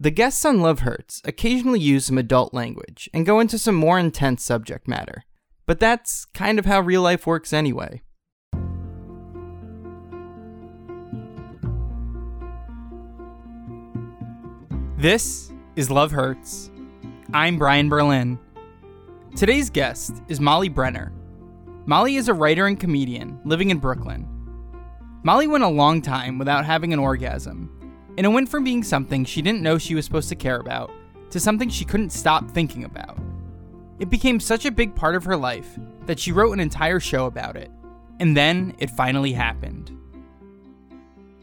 The guests on Love Hurts occasionally use some adult language and go into some more intense subject matter. But that's kind of how real life works anyway. This is Love Hurts. I'm Brian Berlin. Today's guest is Molly Brenner. Molly is a writer and comedian living in Brooklyn. Molly went a long time without having an orgasm, and it went from being something she didn't know she was supposed to care about to something she couldn't stop thinking about. It became such a big part of her life that she wrote an entire show about it, and then it finally happened.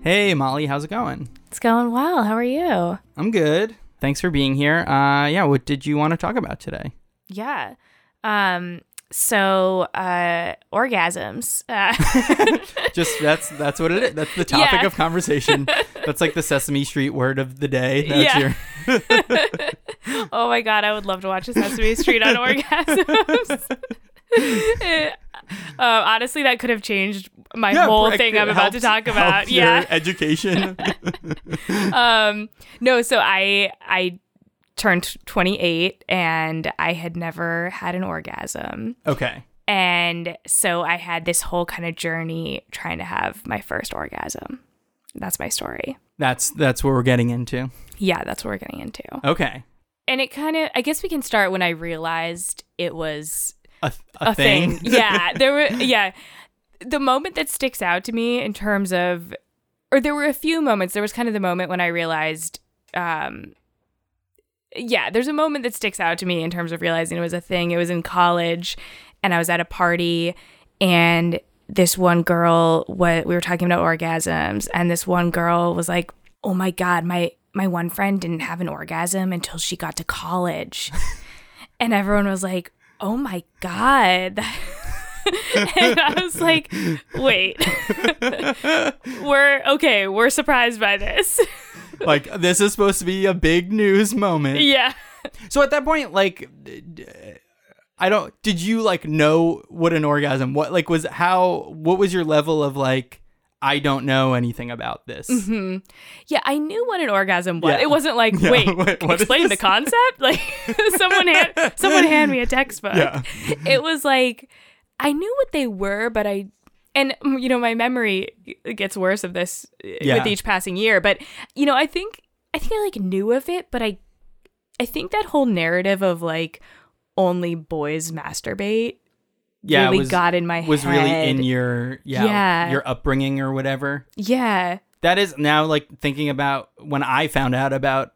Hey, Molly, how's it going? It's going well. How are you? I'm good. Thanks for being here. Uh, yeah, what did you want to talk about today? Yeah. Um so uh orgasms. Uh, Just that's that's what it is. That's the topic Yeah. of conversation. That's like the Sesame Street word of the day. That's Yeah. your oh my god, I would love to watch a Sesame Street on orgasms. Uh, honestly, that could have changed my Yeah, whole thing I'm about to talk about. your Yeah. education. um no so i i turned 28 and i had never had an orgasm okay. and so i had this whole kind of journey trying to have my first orgasm that's my story That's that's what we're getting into. yeah that's what we're getting into Okay. and it kind of i guess we can start when i realized it was A, a, a thing. yeah, there were yeah. The moment that sticks out to me in terms of or there were a few moments. There was kind of the moment when I realized um yeah, there's a moment that sticks out to me in terms of realizing it was a thing. It was in college and I was at a party and this one girl what we were talking about orgasms and this one girl was like, "Oh my god, my my one friend didn't have an orgasm until she got to college." and everyone was like, "Oh my god." and I was like, "Wait. we're okay, we're surprised by this." Like this is supposed to be a big news moment. yeah. So at that point, like, I don't. Did you like know what an orgasm? What like was how? What was your level of like? I don't know anything about this. Mm-hmm. Yeah, I knew what an orgasm was. Yeah. It wasn't like, Yeah, wait, is explain the concept. Like, someone hand, someone hand me a textbook. Yeah. It was like I knew what they were, but I, and mm, you know, my memory gets worse of this uh, Yeah. with each passing year. But you know, I think I think I like knew of it, but I, I think that whole narrative of like only boys masturbate Yeah, really was, got in my was really in your yeah, Yeah. your upbringing or whatever. yeah. That is now like thinking about when I found out about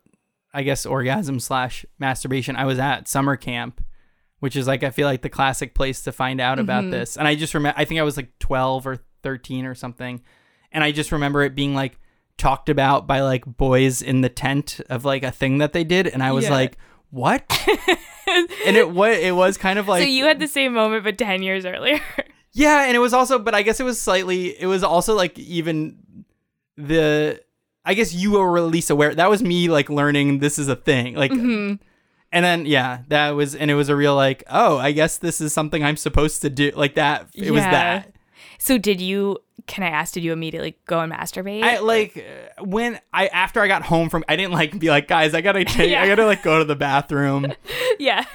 I guess orgasm slash masturbation. I was at summer camp, which is like I feel like the classic place to find out about Mm-hmm. this. And I just remember I think I was like twelve or thirteen or something, and I just remember it being like talked about by like boys in the tent of like a thing that they did, and I was Yeah. like, what? and it was it was kind of like so you had the same moment, but ten years earlier. yeah, and it was also, but I guess it was slightly, it was also like even the, I guess you were at least aware. That was me like learning this is a thing. Like, Mm-hmm. And then, yeah, that was, and it was a real like, oh, I guess this is something I'm supposed to do. Like that, it was that. So did you? Can I ask? Did you immediately go and masturbate? I like when I, after I got home from, I didn't like be like, guys, I gotta take, Yeah. I gotta like go to the bathroom. yeah.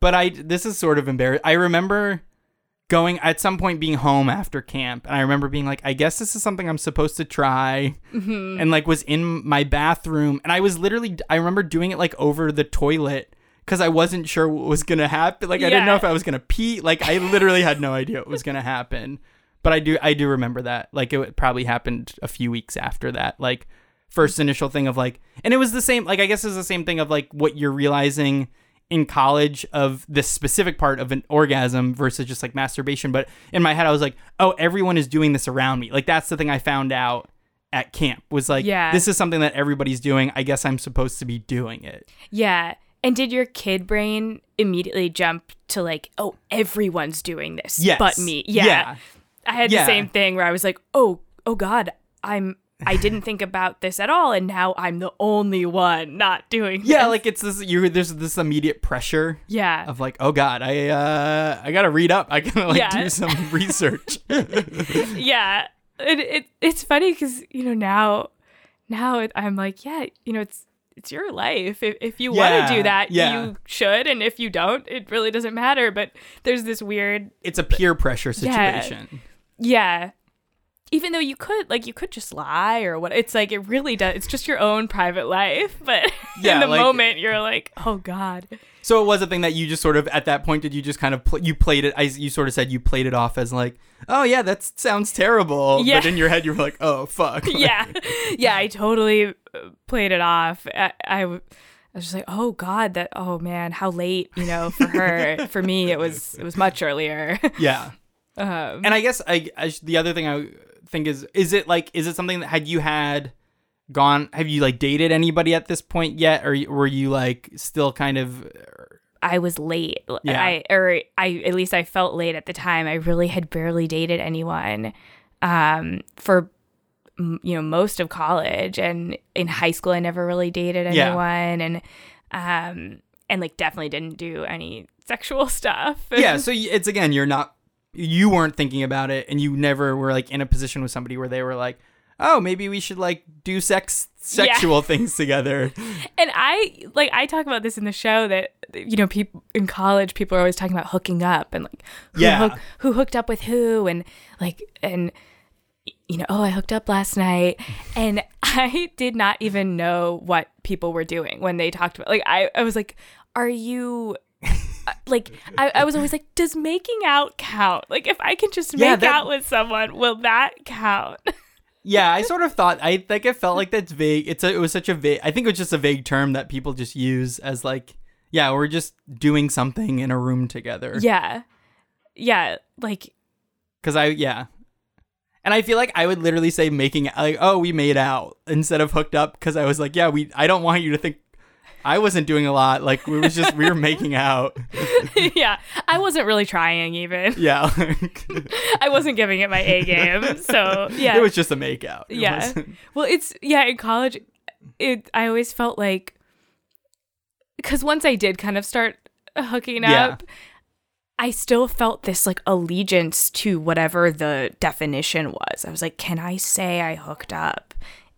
but I this is sort of embarrassing. I remember going at some point being home after camp, and I remember being like, I guess this is something I'm supposed to try, Mm-hmm. and like was in my bathroom, and I was literally I remember doing it like over the toilet because I wasn't sure what was gonna happen. Like I didn't know if I was gonna pee. Like I literally had no idea what was gonna happen. But I do I do remember that. Like it probably happened a few weeks after that. Like first initial thing of like and it was the same like I guess it's the same thing of like what you're realizing in college of this specific part of an orgasm versus just like masturbation. But in my head I was like, oh, everyone is doing this around me. Like that's the thing I found out at camp was like Yeah. this is something that everybody's doing. I guess I'm supposed to be doing it. Yeah. And did your kid brain immediately jump to like, oh, everyone's doing this, Yes. but me? Yeah. Yeah. I had Yeah. the same thing where I was like, oh, oh God, I'm. I didn't think about this at all, and now I'm the only one not doing. Yeah, this. like it's this you there's this immediate pressure yeah, of like, oh god, I uh I gotta read up. I gotta like Yeah. do some research. yeah. It, it it's funny because you know now, now it, I'm like, yeah, you know, it's it's your life. If, if you Yeah, want to do that, yeah. you should. And if you don't, it really doesn't matter. But there's this weird, It's a peer pressure Yeah. situation. yeah. Even though you could, like, you could just lie or what. It's like, it really does. It's just your own private life. But Yeah, in the like- moment, you're like, oh, God. So it was a thing that you just sort of at that point did you just kind of pl- you played it as you sort of said you played it off as like oh yeah that sounds terrible Yeah. but in your head you were like oh fuck yeah yeah i totally uh, played it off I was just like oh god that oh man how late you know for her for me it was it was much earlier yeah um, and I guess I, I the other thing I think is is it like is it something that had you had gone have you like dated anybody at this point yet? Or were you like still kind of i was late. Yeah. i or i at least i felt late at the time. I really had barely dated anyone um for you know most of college. And in high school i never really dated Yeah. anyone. And um and like definitely didn't do any sexual stuff. Yeah so it's again you're not you weren't thinking about it and you never were like in a position with somebody where they were like oh maybe we should like do sex sexual things together. And I like I talk about this in the show that you know people in college people are always talking about hooking up and like who Yeah. hook, who hooked up with who and like and you know oh I hooked up last night. And I did not even know what people were doing when they talked about like I I was like are you like I, I was always like does making out count like if I can just make Yeah, that- out with someone will that count Yeah, I sort of thought I think it felt like that's vague. It's a, it was such a vague. I think it was just a vague term that people just use as like, yeah, we're just doing something in a room together. yeah yeah like Because I yeah, and I feel like I would literally say making like, oh, we made out instead of hooked up because I was like, yeah, we. I don't want you to think I wasn't doing a lot. Like we was just we were making out. yeah, I wasn't really trying even. Yeah, like, I wasn't giving it my A game. So yeah. it was just a make out. It yeah. wasn't- Well, it's yeah, in college it I always felt like cuz once I did kind of start hooking Yeah. up, I still felt this like allegiance to whatever the definition was. I was like, can I say I hooked up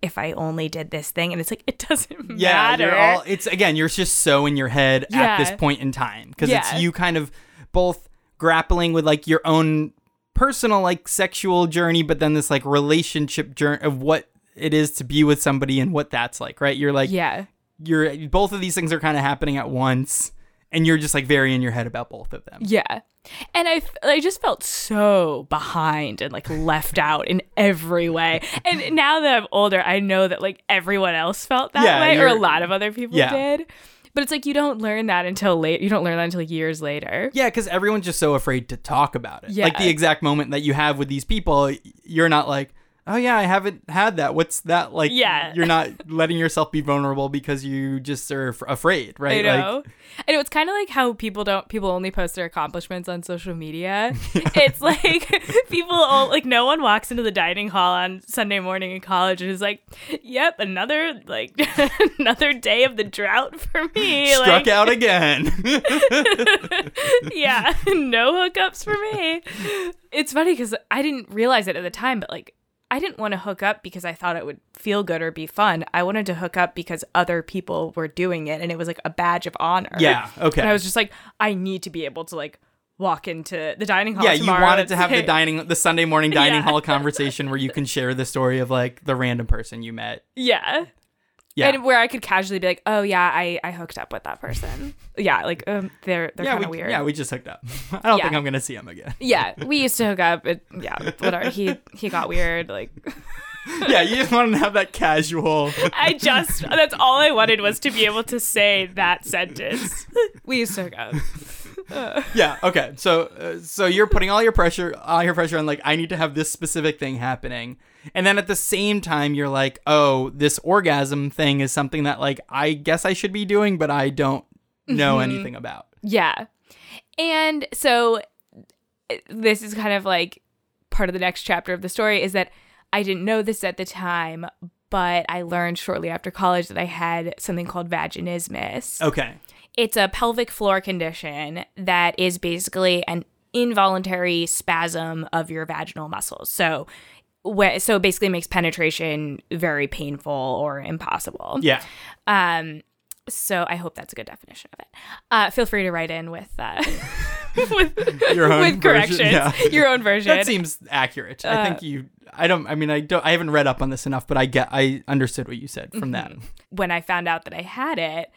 if I only did this thing? And it's like it doesn't Yeah, matter. you're all. It's again, you're just so in your head at this point in time because Yeah. it's you kind of both grappling with like your own personal like sexual journey, but then this like relationship journey of what it is to be with somebody and what that's like, right? You're like, yeah. you're both of these things are kind of happening at once, and you're just like very in your head about both of them. Yeah. And I, I just felt so behind and like left out in every way. And now that I'm older, I know that like everyone else felt that Yeah, way, or a lot of other people Yeah. did. But it's like you don't learn that until late. You don't learn that until years later. Yeah, because everyone's just so afraid to talk about it. Yeah. Like the exact moment that you have with these people, you're not like, oh yeah, I haven't had that. What's that like? Yeah. You're not letting yourself be vulnerable because you just are f- afraid, I right? know. Like, I know it's kind of like how people don't people only post their accomplishments on social media. It's like people all, like no one walks into the dining hall on Sunday morning in college and is like, "Yep, another like another day of the drought for me." struck like, out again. yeah, no hookups for me. It's funny because I didn't realize it at the time, but like I didn't want to hook up because I thought it would feel good or be fun. I wanted to hook up because other people were doing it and it was like a badge of honor. yeah. Okay. And I was just like, I need to be able to like walk into the dining hall. yeah, you wanted to have the dining, the Sunday morning dining Yeah. hall conversation where you can share the story of like the random person you met. Yeah. Yeah. And where I could casually be like, oh yeah, I, I hooked up with that person. yeah, like um, they're they're yeah, kind we, of weird. yeah, we just hooked up. I don't Yeah. think I'm gonna see him again. yeah, we used to hook up. It, yeah, whatever. He he got weird. Like yeah, you just want to have that casual. I just that's all I wanted was to be able to say that sentence. We used to hook up. yeah. Okay. So, uh, so you're putting all your pressure, all your pressure on like, I need to have this specific thing happening, and then at the same time, you're like, oh, this orgasm thing is something that like I guess I should be doing, but I don't know Mm-hmm. anything about. Yeah. And so uh, this is kind of like part of the next chapter of the story is that I didn't know this at the time, but I learned shortly after college that I had something called vaginismus. Okay. It's a pelvic floor condition that is basically an involuntary spasm of your vaginal muscles. So so it basically makes penetration very painful or impossible. Yeah. Um, so I hope that's a good definition of it. Uh, feel free to write in with uh, with Your own with corrections, version, yeah. your own version. That seems accurate. I Uh, think you. I don't. I mean, I don't. I haven't read up on this enough, but I get. I understood what you said from that. when I found out that I had it,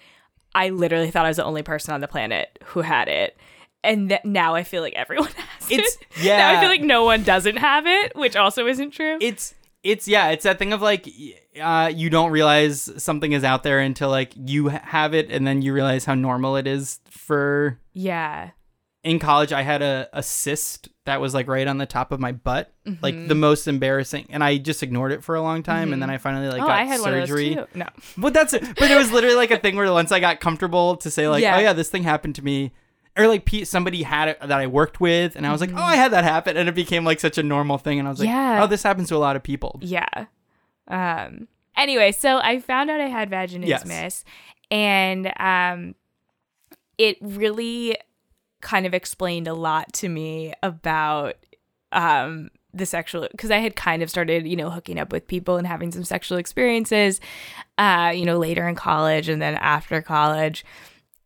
I literally thought I was the only person on the planet who had it. And th- now I feel like everyone has It's- it. yeah. Now I feel like no one doesn't have it, which also isn't true. It's. It's yeah. It's that thing of like, uh, you don't realize something is out there until like you have it, and then you realize how normal it is for. yeah. In college, I had a, a cyst that was like right on the top of my butt, Mm-hmm. like the most embarrassing, and I just ignored it for a long time, and then I finally like oh, got I had surgery. one of those too. No. But that's it. But it was literally like a thing where once I got comfortable to say like, Yeah. oh yeah, this thing happened to me, or like somebody had it that I worked with, and I was like, oh, I had that happen, and it became like such a normal thing, and I was like, Yeah. oh, this happens to a lot of people. Yeah. Um anyway, so I found out I had vaginismus and um it really kind of explained a lot to me about um the sexual because I had kind of started, you know, hooking up with people and having some sexual experiences uh, you know, later in college and then after college.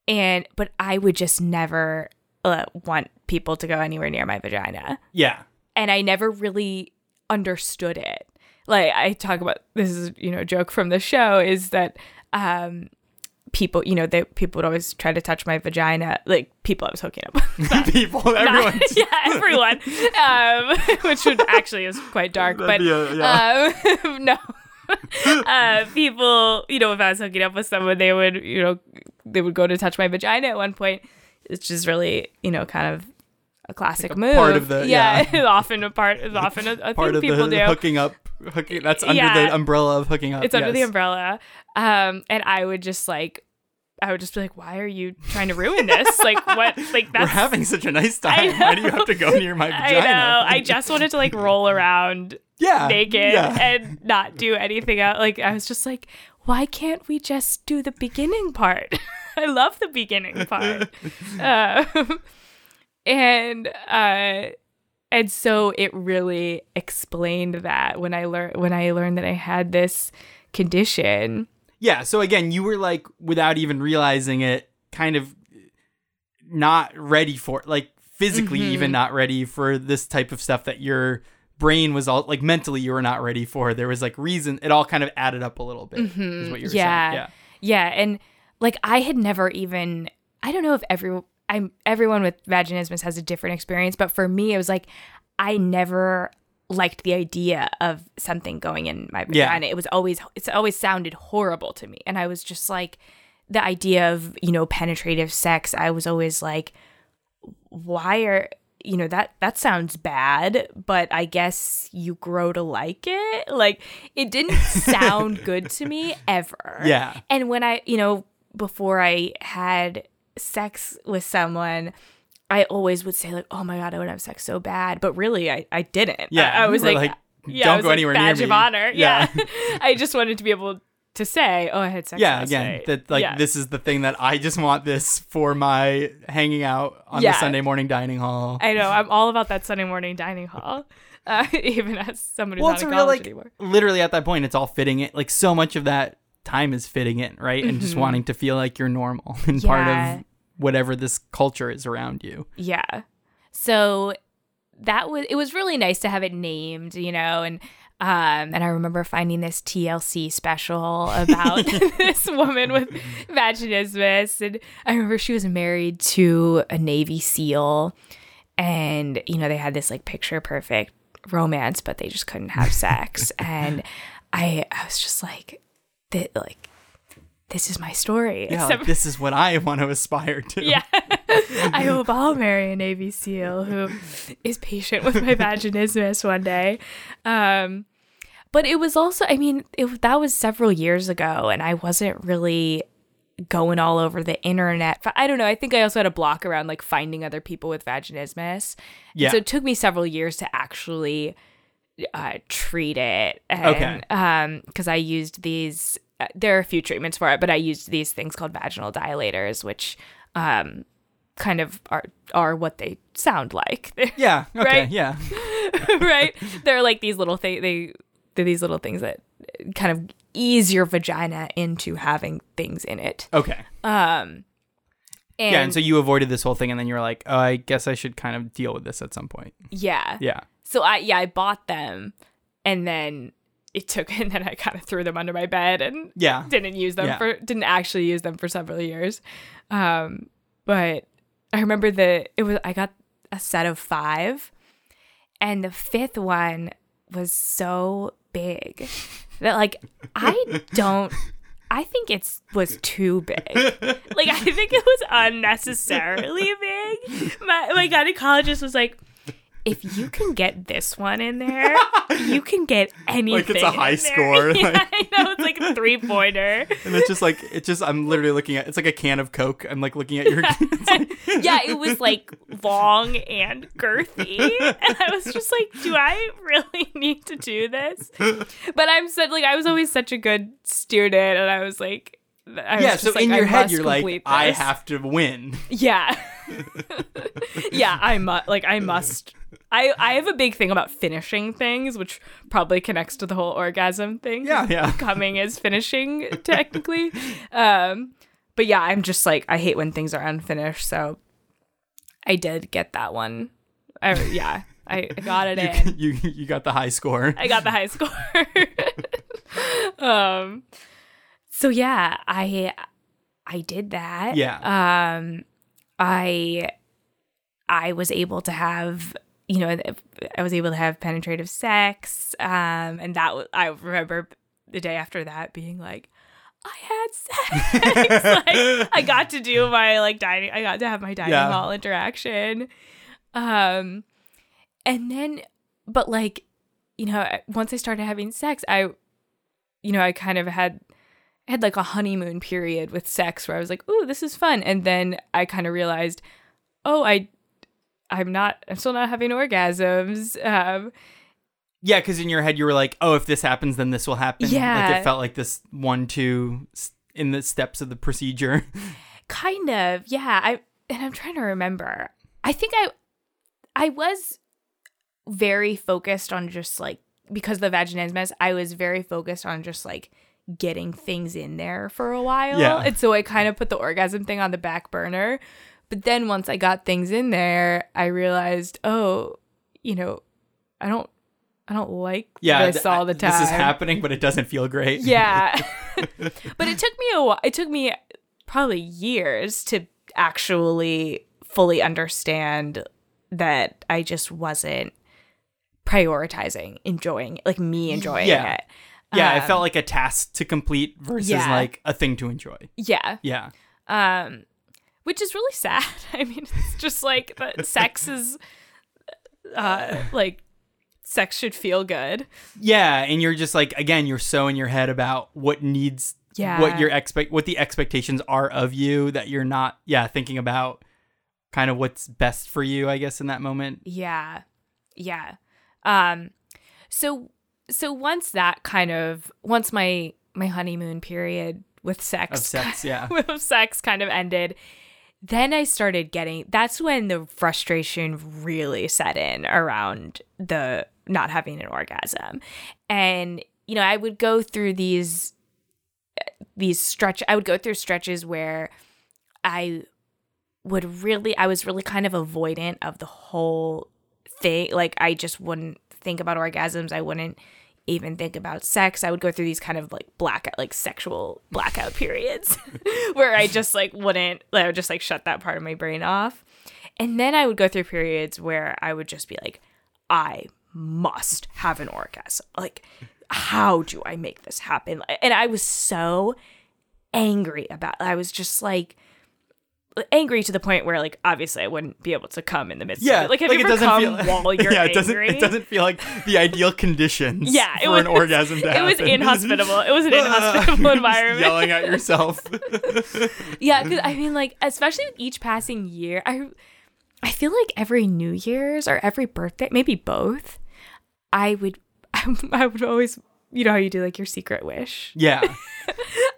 And but I would just never uh, want people to go anywhere near my vagina Yeah, and I never really understood it. Like I talk about this is you know a joke from the show is that um people you know they people would always try to touch my vagina like people I was hooking up with. people, Not- everyone. yeah everyone um which would actually is quite dark but That'd be a- yeah. um no uh people you know if I was hooking up with someone they would you know they would go to touch my vagina at one point it's just really you know kind of a classic Like a move part of the- yeah, yeah. it's often a part is often a, a Part thing of people the do hooking up, hooking. That's under Yeah. the umbrella of hooking up. it's under the umbrella um and i would just like i would just be like why are you trying to ruin this like what like that's We're having such a nice time. Why do you have to go near my i know i just wanted to like roll around yeah, naked Yeah. and not do anything else like i was just like why can't we just do the beginning part i love the beginning part um, and uh and so it really explained that when i learned when i learned that i had this condition Yeah, so again, you were like without even realizing it, kind of not ready for like physically Mm-hmm. even not ready for this type of stuff that your brain was all like mentally you were not ready for. There was like reason it all kind of added up a little bit is what you were Mm-hmm. yeah. saying. Yeah. Yeah, and like I had never even I don't know if every I'm everyone with vaginismus has a different experience, but for me it was like I never liked the idea of something going in my Yeah. vagina. It was always it's always sounded horrible to me. And I was just like the idea of, you know, penetrative sex, I was always like why are you know that that sounds bad but i guess you grow to like it like it didn't sound good to me ever Yeah. and when i you know before i had sex with someone i always would say like oh my god i would have sex so bad but really i, I didn't Yeah, i, I was like, like, yeah, "Don't go like, anywhere near badge me." of honor yeah, Yeah. i just wanted to be able to say oh i had sex Yeah, again, night. that like Yeah. this is the thing that I just want this for my hanging out on Yeah. the Sunday morning dining hall. I know. I'm all about that Sunday morning dining hall, uh, even as somebody who's well, not it's real like anymore. literally at that point, it's all fitting it. Like so much of that time is fitting in, right? And just wanting to feel like you're normal and part Mm-hmm. Of whatever this culture is around you. Yeah. So that was it was really nice to have it named, you know, and um and I remember finding this TLC special about this woman with vaginismus and I remember she was married to a Navy SEAL and you know they had this like picture perfect romance but they just couldn't have sex and I I was just like that like this is my story. Yeah, Except like, this is what I want to aspire to. yeah. I hope I'll marry a Navy SEAL who is patient with my vaginismus one day. Um, but it was also, I mean, it, that was several years ago, and I wasn't really going all over the internet. I don't know. I think I also had a block around like finding other people with vaginismus. And Yeah. So it took me several years to actually uh, treat it. And, Okay. Um, because I used these. Uh, there are a few treatments for it, but I used these things called vaginal dilators, which um kind of are are what they sound like. Yeah. Okay. Right? Yeah. right? They're like these little things. They they're these little things that kind of ease your vagina into having things in it. Okay. Um, and yeah. And so you avoided this whole thing, and then you were like, "Oh, I guess I should kind of deal with this at some point." yeah, Yeah. So I yeah I bought them, and then it took and then I kind of threw them under my bed and Yeah. didn't use them Yeah. for didn't actually use them for several years. Um, but I remember the it was I got a set of five, and the fifth one was so big that like I don't. I think it's was too big. Like I think it was unnecessarily big. My my gynecologist was like, if you can get this one in there, you can get anything. Like it's a high there." score, Yeah, like- I know it's like a three pointer. And it's just like it's just I'm literally looking at it's like a can of Coke. I'm like looking at your. like- yeah, it was like long and girthy. And I was just like, do I really need to do this? But I'm said like I was always such a good student and I was like I was yeah. just So like, in I your head, you're like, complete I have to win. Yeah. yeah, I must like I must I I have a big thing about finishing things, which probably connects to the whole orgasm thing. Yeah, yeah. Coming is finishing technically. Um but yeah, I'm just like I hate when things are unfinished, so I did get that one. I, yeah, I got it in. You you got the high score. I got the high score. um so yeah, I I did that. Yeah. Um I I was able to have you know I was able to have penetrative sex um and that was, I remember the day after that being like I had sex. like I got to do my like dining I got to have my dining Yeah. hall interaction. Um and then but like you know once i started having sex i you know i kind of had had like a honeymoon period with sex where i was like ooh this is fun and then i kind of realized oh i i'm not i'm still not having orgasms um Yeah, because in your head you were like, oh, if this happens, then this will happen. Yeah, like it felt like this one two in the steps of the procedure. kind of yeah i and i'm trying to remember i think i i was very focused on just like because the vaginismus i was very focused on just like getting things in there for a while Yeah. and so i kind of put the orgasm thing on the back burner but then once i got things in there i realized oh you know i don't i don't like Yeah, this th- all the time This is happening, but it doesn't feel great. yeah. but it took me a while. It took me probably years to actually fully understand that I just wasn't prioritizing enjoying like me enjoying Yeah. it. Yeah, it Um, felt like a task to complete versus yeah. like a thing to enjoy. Yeah. Yeah. Um which is really sad. I mean, it's just like that sex is uh like sex should feel good. Yeah, and you're just like again, you're so in your head about what needs Yeah. what your expect what the expectations are of you that you're not yeah, thinking about kind of what's best for you, I guess in that moment. Yeah. Yeah. Um so so once that kind of once my my honeymoon period with sex Of sex, yeah. with sex kind of ended, then I started getting that's when the frustration really set in around the not having an orgasm. And you know, I would go through these these stretch I would go through stretches where I would really I was really kind of avoidant of the whole thing. Like I just wouldn't think about orgasms. I wouldn't even think about sex. I would go through these kind of like blackout like sexual blackout periods where I just like wouldn't I would just like shut that part of my brain off. And then I would go through periods where I would just be like, I must have an orgasm. Like, how do I make this happen? And I was so angry about it. I was just like angry to the point where like obviously I wouldn't be able to come in the midst Yeah, of it. Like have you ever come while you're yeah, angry? it doesn't it doesn't feel like the ideal conditions yeah, it for was an orgasm to It was inhospitable. It was an inhospitable environment. Yelling at yourself. Yeah, because I mean, like, especially with each passing year, I, I feel like every New Year's or every birthday, maybe both, I would, I would always, you know how you do like your secret wish. yeah.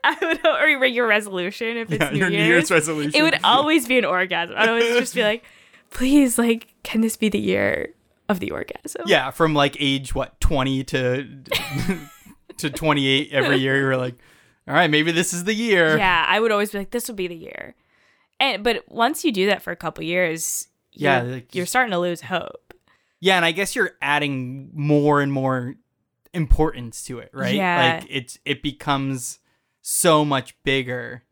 I would or your resolution if it's Yeah, New your New Year's. Year's resolution. It would always be an orgasm. I'd always just be like, please, like, can this be the year of the orgasm? Yeah, from like age what twenty to to twenty eight every year. You were like, all right, maybe this is the year. Yeah, I would always be like, this will be the year. And but once you do that for a couple years, you're, Yeah, like, you're starting to lose hope. Yeah, and I guess you're adding more and more importance to it, right? Yeah. Like it's it becomes so much bigger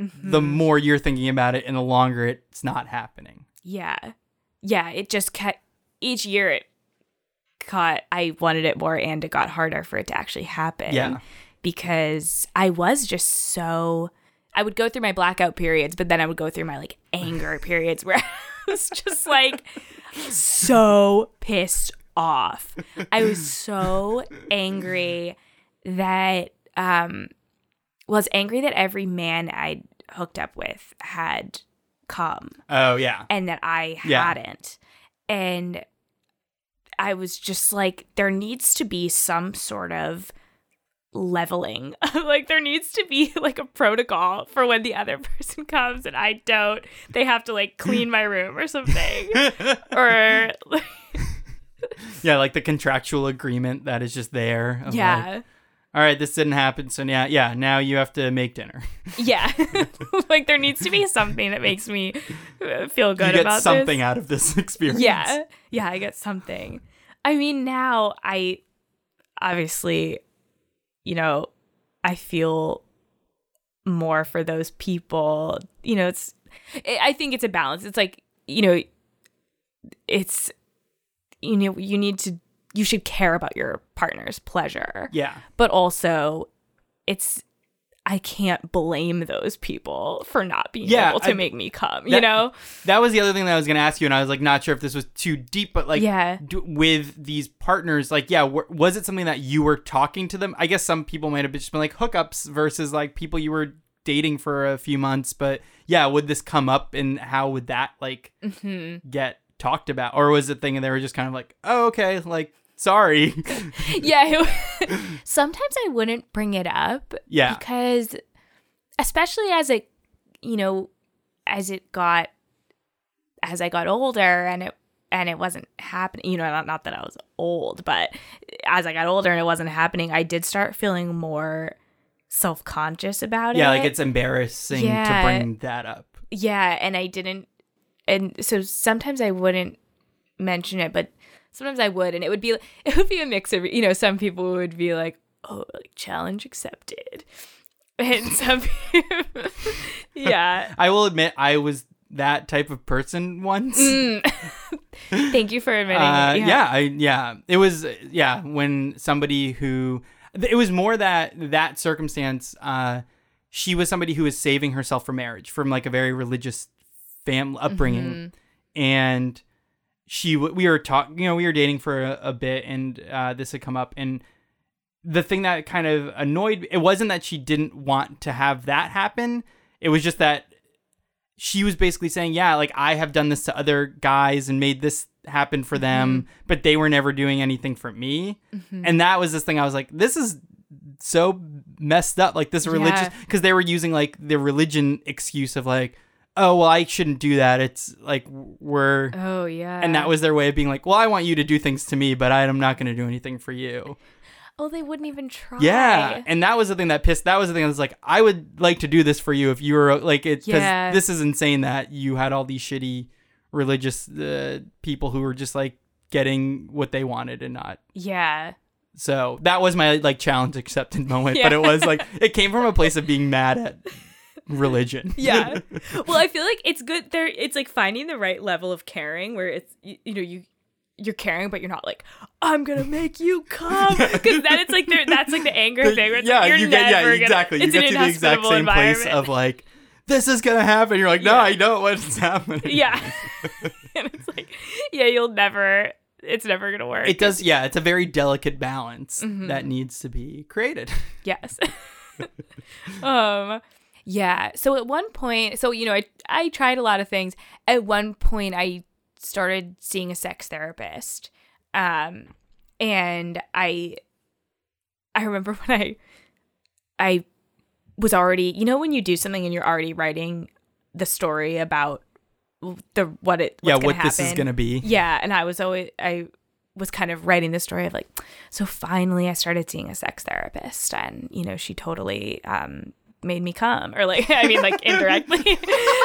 Mm-hmm. the more you're thinking about it and the longer it's not happening. Yeah. Yeah, it just kept each year it caught I wanted it more and it got harder for it to actually happen. Yeah. Because I was just so I would go through my blackout periods, but then I would go through my like anger periods where I was just like so pissed off. I was so angry that um was angry that every man I'd hooked up with had come Oh yeah. and that I Yeah. hadn't. And I was just like, there needs to be some sort of leveling. like, there needs to be like a protocol for when the other person comes and I don't. They have to like clean my room or something. or, yeah, like the contractual agreement that is just there. of like, yeah. All right, this didn't happen, so yeah, yeah, now you have to make dinner. Yeah. like, there needs to be something that makes me uh, feel good you get about something this. out of this experience. Yeah. Yeah, I get something. I mean, now I obviously, you know, I feel more for those people. You know, it's, I I think it's a balance. It's like, you know, it's, you know, you need to, you should care about your partner's pleasure, Yeah. but also it's, I can't blame those people for not being Yeah, able to I- make me come, you know? That was the other thing that I was going to ask you, and I was like, not sure if this was too deep, but like, Yeah. with these partners, like, yeah, w- was it something that you were talking to them? I guess some people might have just been like hookups versus like people you were dating for a few months, but yeah, would this come up, and how would that like Mm-hmm. get talked about, or was it thing and they were just kind of like, oh, okay, like, sorry, yeah it- sometimes i wouldn't bring it up Yeah. because especially as it you know as it got as i got older and it and it wasn't happening you know not, not that i was old but as i got older and it wasn't happening i did start feeling more self-conscious about yeah, it Yeah. like it's embarrassing Yeah. to bring that up. yeah and i didn't and so sometimes i wouldn't mention it but sometimes i would and it would be it would be a mix of you know some people would be like oh like challenge accepted and some people yeah I will admit, I was that type of person once. Mm. thank you for admitting Uh, it. yeah, I yeah. It was yeah when somebody who it was more that that circumstance. Uh, she was somebody who was saving herself for marriage from like a very religious family upbringing, Mm-hmm. and she w- we were talking. You know, we were dating for a, a bit, and uh, this had come up, and the thing that kind of annoyed it wasn't that she didn't want to have that happen. It was just that she was basically saying, "Yeah, like I have done this to other guys and made this happen for them, but they were never doing anything for me." And that was this thing I was like, "This is so messed up." Like this religious Yeah. because they were using like the religion excuse of like, "Oh, well, I shouldn't do that. It's like we're." oh yeah And that was their way of being like, well, I want you to do things to me, but I'm not going to do anything for you. oh they wouldn't even try Yeah, and that was the thing that pissed. That was the thing that was like, I would like to do this for you if you were like it. Because Yeah. this is insane that you had all these shitty religious uh, people who were just like getting what they wanted and not. yeah So that was my like challenge accepted moment. But it was like it came from a place of being mad at religion. yeah well i feel like it's good there it's like finding the right level of caring where it's you, you know you you're caring but you're not like i'm gonna make you come because then it's like that's like the anger thing where it's yeah, like, you're you get yeah never gonna, exactly. You get to the exact same place of like, this is gonna happen. You're like, no, Yeah. I know what's happening. yeah and it's like yeah you'll never it's never gonna work It does, yeah. It's a very delicate balance Mm-hmm. that needs to be created. yes um yeah. So at one point so you know I, I tried a lot of things. At one point i started seeing a sex therapist um and i i remember when i i was already, you know, when you do something and you're already writing the story about the what it yeah, what gonna this is gonna be. Yeah, and I was always I was kind of writing the story of like, so finally I started seeing a sex therapist, and you know she totally um, made me come, or like I mean like indirectly,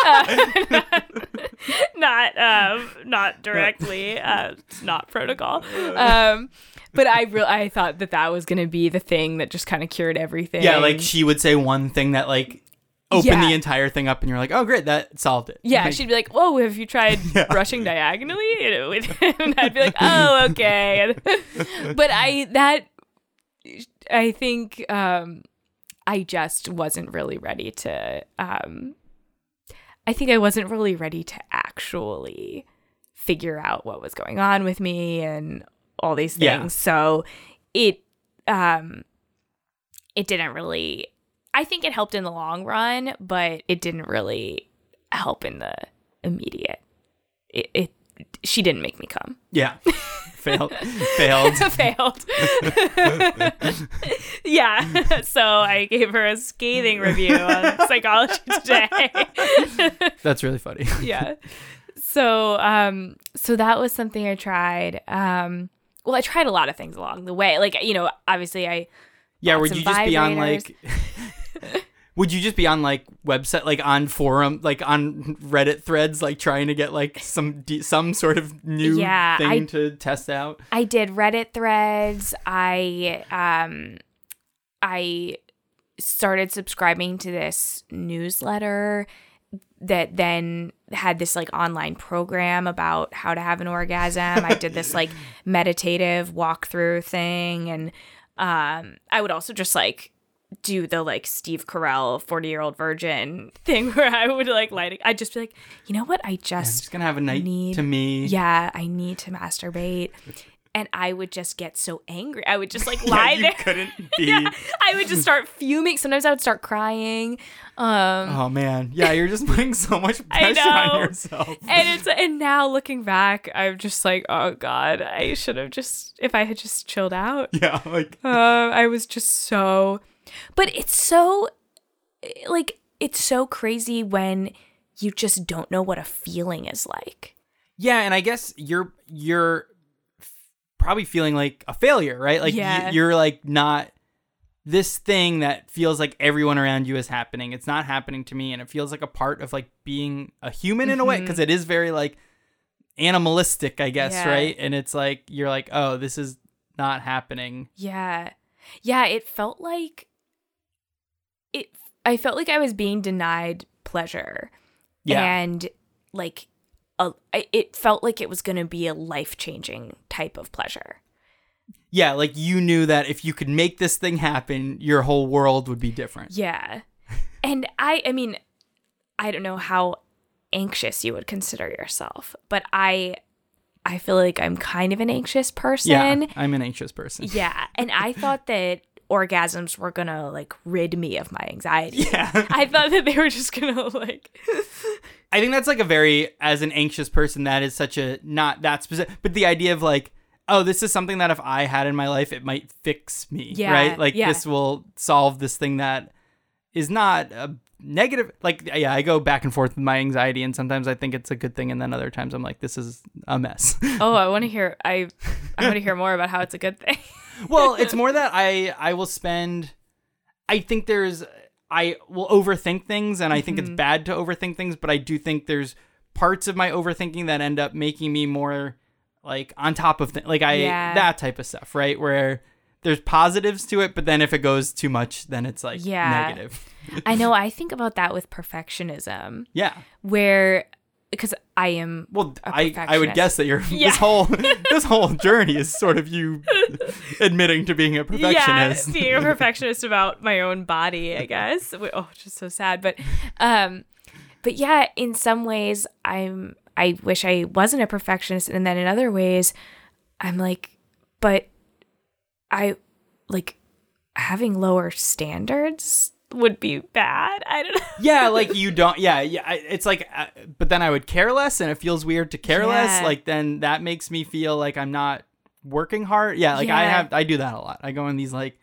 uh, not um, not directly, uh, it's not protocol. Um, but I real I thought that that was gonna be the thing that just kind of cured everything. Yeah, like she would say one thing that like opened Yeah. the entire thing up, and you're like, oh great, that solved it. Yeah, Like, she'd be like, "Whoa, have you tried brushing diagonally?" And I'd be like, "Oh, okay." but I that I think um, I just wasn't really ready to. Um, I think I wasn't really ready to actually figure out what was going on with me and all these things. Yeah. So it um, it didn't really. I think it helped in the long run, but it didn't really help in the immediate. It, it she didn't make me come. yeah, failed, failed. Failed. yeah. So I gave her a scathing review on Psychology Today. That's really funny. yeah. So um so that was something I tried. Um well, I tried a lot of things along the way. Like, you know, obviously I Yeah, would you just be on like? Would you just be on like website, like on forum, like on Reddit threads, like trying to get like some de- some sort of new Yeah, thing I- to test out? I did Reddit threads. I um I started subscribing to this newsletter that then had this like online program about how to have an orgasm. I did this like meditative walkthrough thing and um I would also just like do the like Steve Carell 40 year old virgin thing where I would like light I'd just be like, you know what? I just I'm just gonna have a night need- to me. yeah, I need to masturbate. And I would just get so angry. I would just like Yeah, lie you there. couldn't be. Yeah, I would just start fuming. Sometimes I would start crying. Um, Oh man, yeah, you're just putting so much pressure on yourself. and it's and now looking back, I'm just like, oh god, I should have just if I had just chilled out. Yeah, like Uh, I was just so, but it's so, like it's so crazy when you just don't know what a feeling is like. yeah, and I guess you're you're probably feeling like a failure, right? Like Yeah. you're like not this thing that feels like everyone around you is happening. It's not happening to me, and it feels like a part of like being a human in a Mm-hmm. way because it is very like animalistic, I guess, Yeah. right? And it's like you're like, oh, this is not happening. Yeah. Yeah, it felt like it I felt like I was being denied pleasure. Yeah. And like a, I- it felt like it was going to be a life-changing type of pleasure. Yeah, like you knew that if you could make this thing happen, your whole world would be different. Yeah. and I I mean I don't know how anxious you would consider yourself, but I I feel like I'm kind of an anxious person. Yeah, I'm an anxious person. Yeah, and I thought that orgasms were gonna like rid me of my anxiety. Yeah. I thought that they were just gonna like I think that's like a very as an anxious person that is such a not that specific but the idea of like oh this is something that if I had in my life it might fix me Yeah, right like yeah. this will solve this thing that is not a negative like yeah I go back and forth with my anxiety and sometimes I think it's a good thing and then other times I'm like this is a mess oh I want to hear I I want to hear more about how it's a good thing. Well it's more that I I will spend I think there's I will overthink things and I think Mm-hmm. it's bad to overthink things, but I do think there's parts of my overthinking that end up making me more like on top of things like I Yeah. that type of stuff, right? Where there's positives to it, but then if it goes too much, then it's like Yeah. negative. I know I think about that with perfectionism Yeah. where because I am Well, I I would guess that you're Yeah. this whole this whole journey is sort of you admitting to being a perfectionist. Yeah, being a perfectionist about my own body, I guess. Oh, just so sad. But um but yeah, in some ways I'm I wish I wasn't a perfectionist and then in other ways I'm like but I like having lower standards would be bad. I don't know. yeah like you don't yeah yeah it's like uh, but then i would care less and it feels weird to care less like then that makes me feel like i'm not working hard yeah like i have i do that a lot i go in these like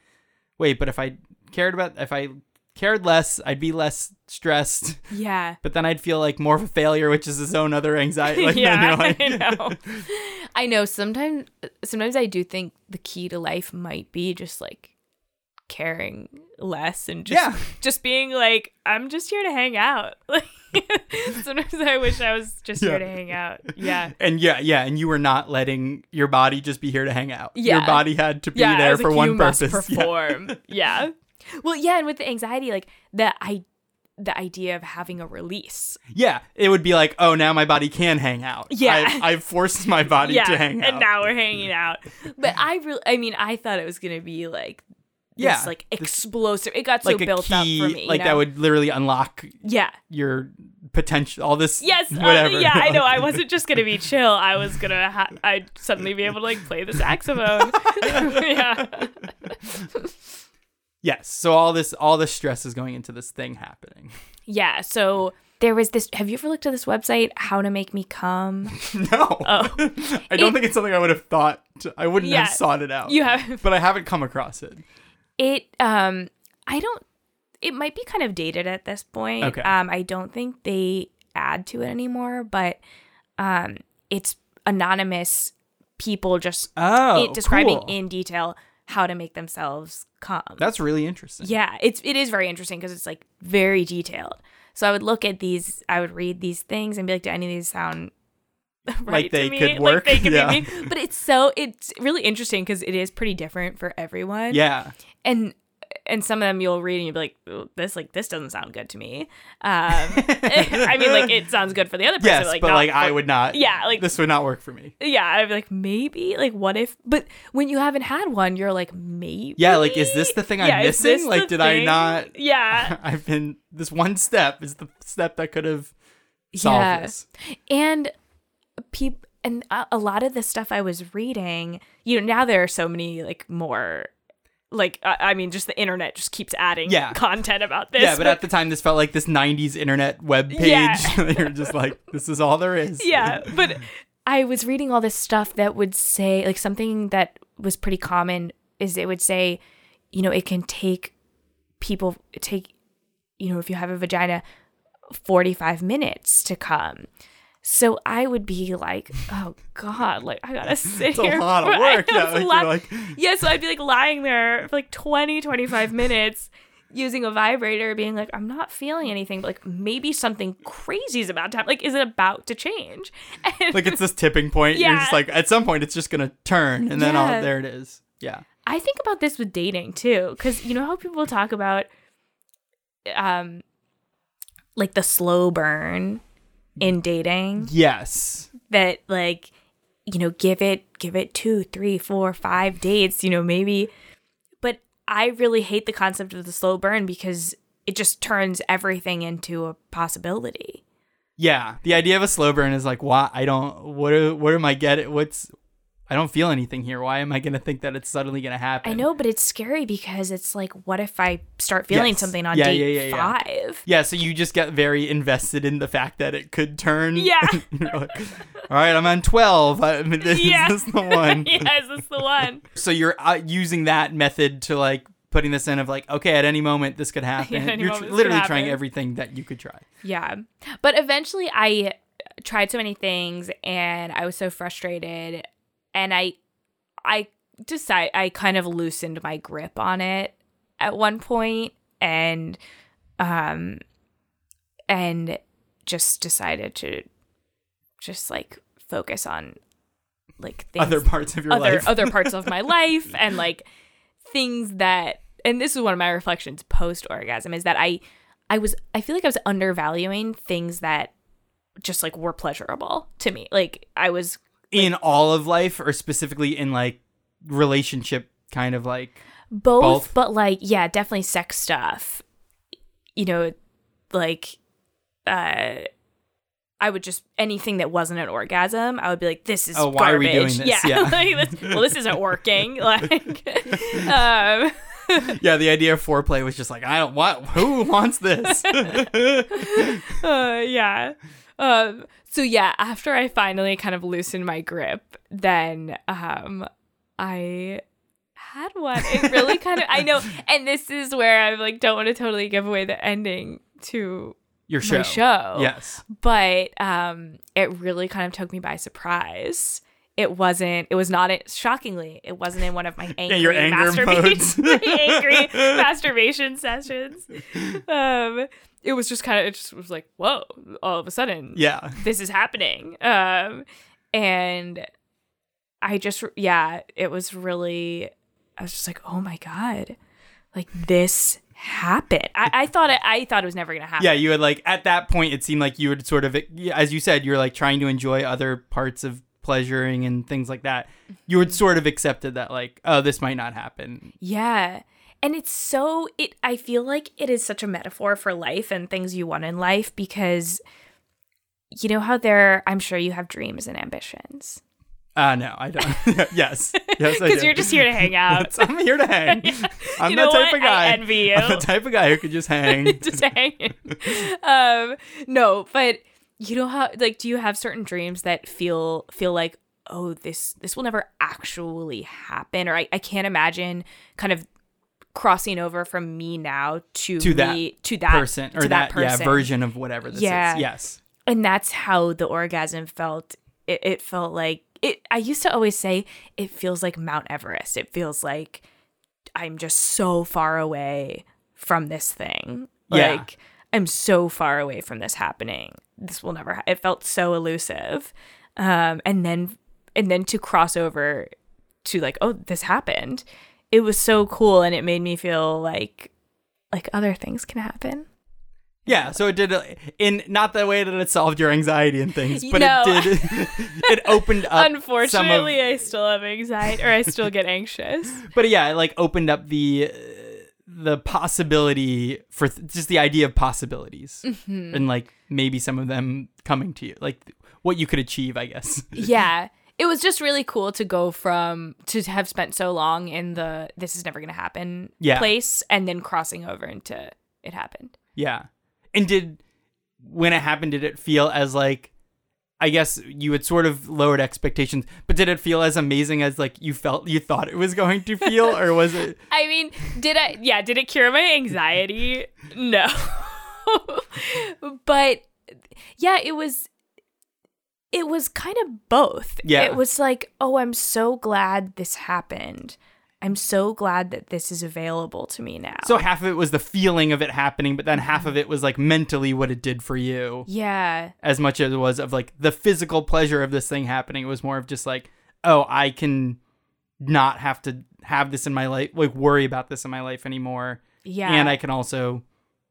wait but if i cared about if i cared less. I'd be less stressed, Yeah. but then I'd feel like more of a failure, which is his own other anxiety. Like, yeah, like- I know. I know. Sometimes, sometimes I do think the key to life might be just like caring less and just Yeah. just being like, I'm just here to hang out. Like sometimes I wish I was just Yeah. here to hang out. Yeah. And yeah, yeah, and you were not letting your body just be here to hang out. yeah. Your body had to be yeah, there for like, one purpose. Yeah. perform. Yeah. Well, yeah, and with the anxiety, like the I the idea of having a release. Yeah, it would be like, oh, now my body can hang out. Yeah. I've, I've forced my body yeah, to hang out. and now we're hanging out. But I really, I mean, I thought it was gonna be like this, Yeah, like this- explosive. It got so like a built key, up for me. like that would literally unlock yeah. your potential. All this, Yes, uh, whatever. yeah, I know. I wasn't just gonna be chill. I was gonna, ha- I'd suddenly be able to like play the saxophone. yeah, yes. So all this, all this stress is going into this thing happening. yeah. So there was this. Have you ever looked at this website, How to Make Me Come? No, Oh. I don't It- think it's something I would have thought. I wouldn't Yeah, have sought it out. You have but I haven't come across it. It. Um, I don't. It might be kind of dated at this point. Okay. Um, I don't think they add to it anymore, but um, it's anonymous people just Oh, it, describing cool. in detail how to make themselves come. That's really interesting. Yeah, it's it is very interesting because it's like very detailed. So I would look at these, I would read these things and be like, do any of these sound right they to me? could work? Like they could Yeah. me. But it's so it's really interesting because it is pretty different for everyone. Yeah. and and some of them you'll read and you'll be like, this like this doesn't sound good to me. Um, I mean, like it sounds good for the other person. Yes, like, but like I would not. Yeah, like- this would not work for me. Yeah, I'd be like, maybe. Like, what if? But when you haven't had one, you're like, maybe. Yeah, like is this the thing I'm missing? Like did I not? Yeah. I've been this one step is the step that could have solved Yeah. this. and people and a, a lot of the stuff i was reading you know now there are so many like more like i, I mean just the internet just keeps adding Yeah. content about this yeah, but at the time this felt like this '90s internet web page. Yeah. You're just like, this is all there is. yeah but i was reading all this stuff that would say like something that was pretty common is it would say you know it can take people take you know if you have a vagina 45 minutes to come so I would be like, oh God, like I gotta sit It's a lot of work. Yeah, like, you're like- yeah, so I'd be like lying there for like 20, 25 minutes using a vibrator, being like, I'm not feeling anything, but like maybe something crazy is about to happen. Like, is it about to change? And Like it's this tipping point. Yeah. You're just like at some point it's just gonna turn, and then Yeah. oh, there it is. Yeah. I think about this with dating too, because you know how people talk about, um, like the slow burn in dating. Yes. that like you know give it give it two three four five dates you know maybe but i really hate the concept of the slow burn because it just turns everything into a possibility Yeah. The idea of a slow burn is like, why? I don't. What? What am I getting? What's? I don't feel anything here. Why am I gonna think that it's suddenly gonna happen? i know but it's scary because it's like what if i start feeling Yes. something on Yeah, date yeah, yeah, yeah. five Yeah, so you just get very invested in the fact that it could turn. Yeah. Like, All right, I'm on 12. I mean, this, Yeah. is this the one? yeah is this the one So you're uh, using that method to like putting this in of like, okay, at any moment this could happen. You're could literally trying happen. everything that you could try. Yeah. But eventually I tried so many things and I was so frustrated and I I decide I kind of loosened my grip on it at one point and um and just decided to just like focus on like things Other parts of your other life. other parts of my life and like things that and this is one of my reflections post orgasm is that I I was I feel like I was undervaluing things that just like were pleasurable to me. Like I was in all of life or specifically in like relationship kind of like both, Both? but like yeah, definitely sex stuff. You know, like uh I would just anything that wasn't an orgasm, I would be like, "This is Oh, why are we garbage." doing this? Yeah, Yeah. like, this- well, this isn't working. Like, um, yeah, the idea of foreplay was just like, I don't want who wants this? uh, yeah. Um, so yeah, after I finally kind of loosened my grip, then um, I had one. It really kind of I know, and this is where I like don't want to totally give away the ending to Your show. show. Yes. but um, it really kind of took me by surprise. It wasn't. It was not. it Shockingly, it wasn't in one of my angry your anger masturbation, modes. angry masturbation sessions. Um, it was just kind of. It just was like, whoa! All of a sudden, Yeah. this is happening. Um, and I just, yeah, it was really. I was just like, oh my god, like this happened. I, I thought it. I thought it was never gonna happen. Yeah, you had like at that point it seemed like you would sort of as you said, you're like trying to enjoy other parts of pleasuring and things like that. You Mm-hmm. sort of accepted that like, oh, this might not happen. Yeah. And it's so it I feel like it is such a metaphor for life and things you want in life because you know how there I'm sure you have dreams and ambitions. Uh no, I don't. yes. Yes, Because you're just here to hang out. That's- I'm here to hang. I'm You the type what? of guy. I envy you. I'm the type of guy who could just hang. just hanging. Um no, but you know how like do you have certain dreams that feel feel like oh this this will never actually happen or I, I can't imagine kind of crossing over from me now to, To that to that person or that, that, person. yeah version of whatever this Yeah. is. Yes. and that's how the orgasm felt it, it felt like it i used to always say it feels like mount everest it feels like i'm just so far away from this thing Yeah. I'm so far away from this happening this will never ha- it felt so elusive um and then and then to cross over to like oh this happened it was so cool and it made me feel like like other things can happen Yeah, so it did in not the way that it solved your anxiety and things, but No. it did. it opened up. Unfortunately, some I still have anxiety, or I still get anxious. but yeah, it like opened up the the possibility for th- just the idea of possibilities, Mm-hmm. and like maybe some of them coming to you, like what you could achieve, I guess. yeah, it was just really cool to go from to have spent so long in the "this is never going to happen" Yeah. place, and then crossing over into "it happened." Yeah. And did when it happened, did it feel as like I guess you had sort of lowered expectations, but did it feel as amazing as like you felt you thought it was going to feel, or was it? I mean, did I? Yeah, did it cure my anxiety? No, but yeah, it was. It was kind of both. Yeah. It was like, oh, I'm so glad this happened. I'm so glad that this is available to me now. So half of it was the feeling of it happening, but then half mm-hmm. of it was like mentally what it did for you, yeah, as much as it was of like the physical pleasure of this thing happening. It was more of just like, oh, I can not have to have this in my life, like worry about this in my life anymore, yeah. and I can also,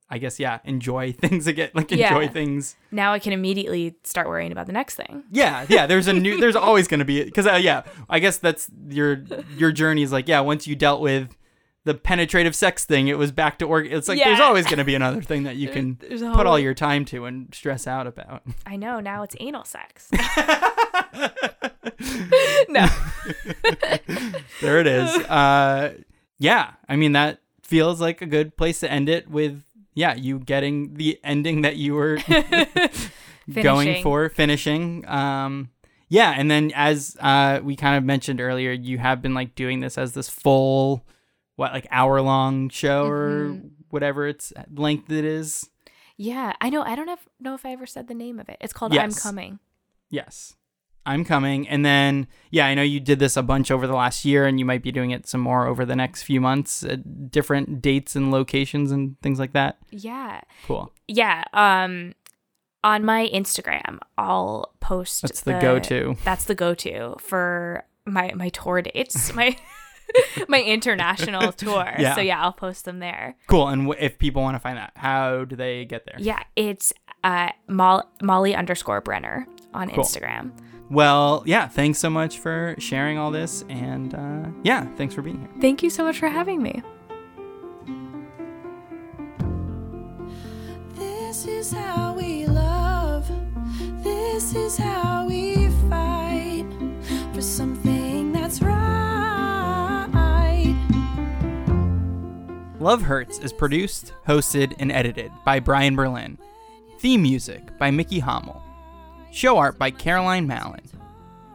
I guess, yeah, enjoy things again, like enjoy Yeah. things. now I can immediately start worrying about the next thing. Yeah, yeah. There's a new. There's always going to be because uh, yeah. I guess that's your your journey is like yeah. Once you dealt with the penetrative sex thing, it was back to org. It's like there's always going to be another thing that you can put all your time to and stress out about. I know now it's anal sex. no. there it is. Uh, yeah. I mean that feels like a good place to end it with. Yeah, you getting the ending that you were going for finishing um yeah and then as uh we kind of mentioned earlier you have been like doing this as this full what like hour long show or Mm-hmm. whatever its length it is Yeah, I know. I don't have, know if I ever said the name of it. It's called Yes. I'm Coming. yes i'm coming and then yeah i know you did this a bunch over the last year and you might be doing it some more over the next few months at different dates and locations and things like that Yeah. cool Yeah. Um on my Instagram, I'll post that's the, go-to That's the go-to for my my tour dates. My my international tour. Yeah. So yeah, I'll post them there. cool and w- if people want to find that how do they get there Yeah, it's uh Mol- Molly underscore Brenner on Cool. Instagram. Well yeah thanks so much for sharing all this and uh yeah thanks for being here Thank you so much for having me. This is how we love. This is how we fight for something that's right. Love Hurts is produced, hosted, and edited by Brian Berlin. Theme music by Mickey Hommel. Show art by Caroline Mallon.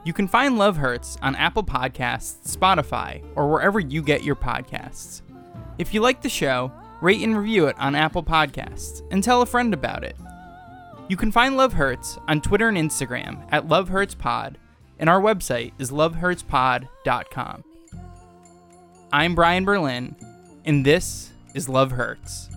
You can find Love Hurts on Apple Podcasts, Spotify, or wherever you get your podcasts. If you like the show, rate and review it on Apple Podcasts and tell a friend about it. You can find Love Hurts on Twitter and Instagram at Love Hurts Pod, and our website is lovehurtspod.com. I'm Brian Berlin, and this is Love Hurts.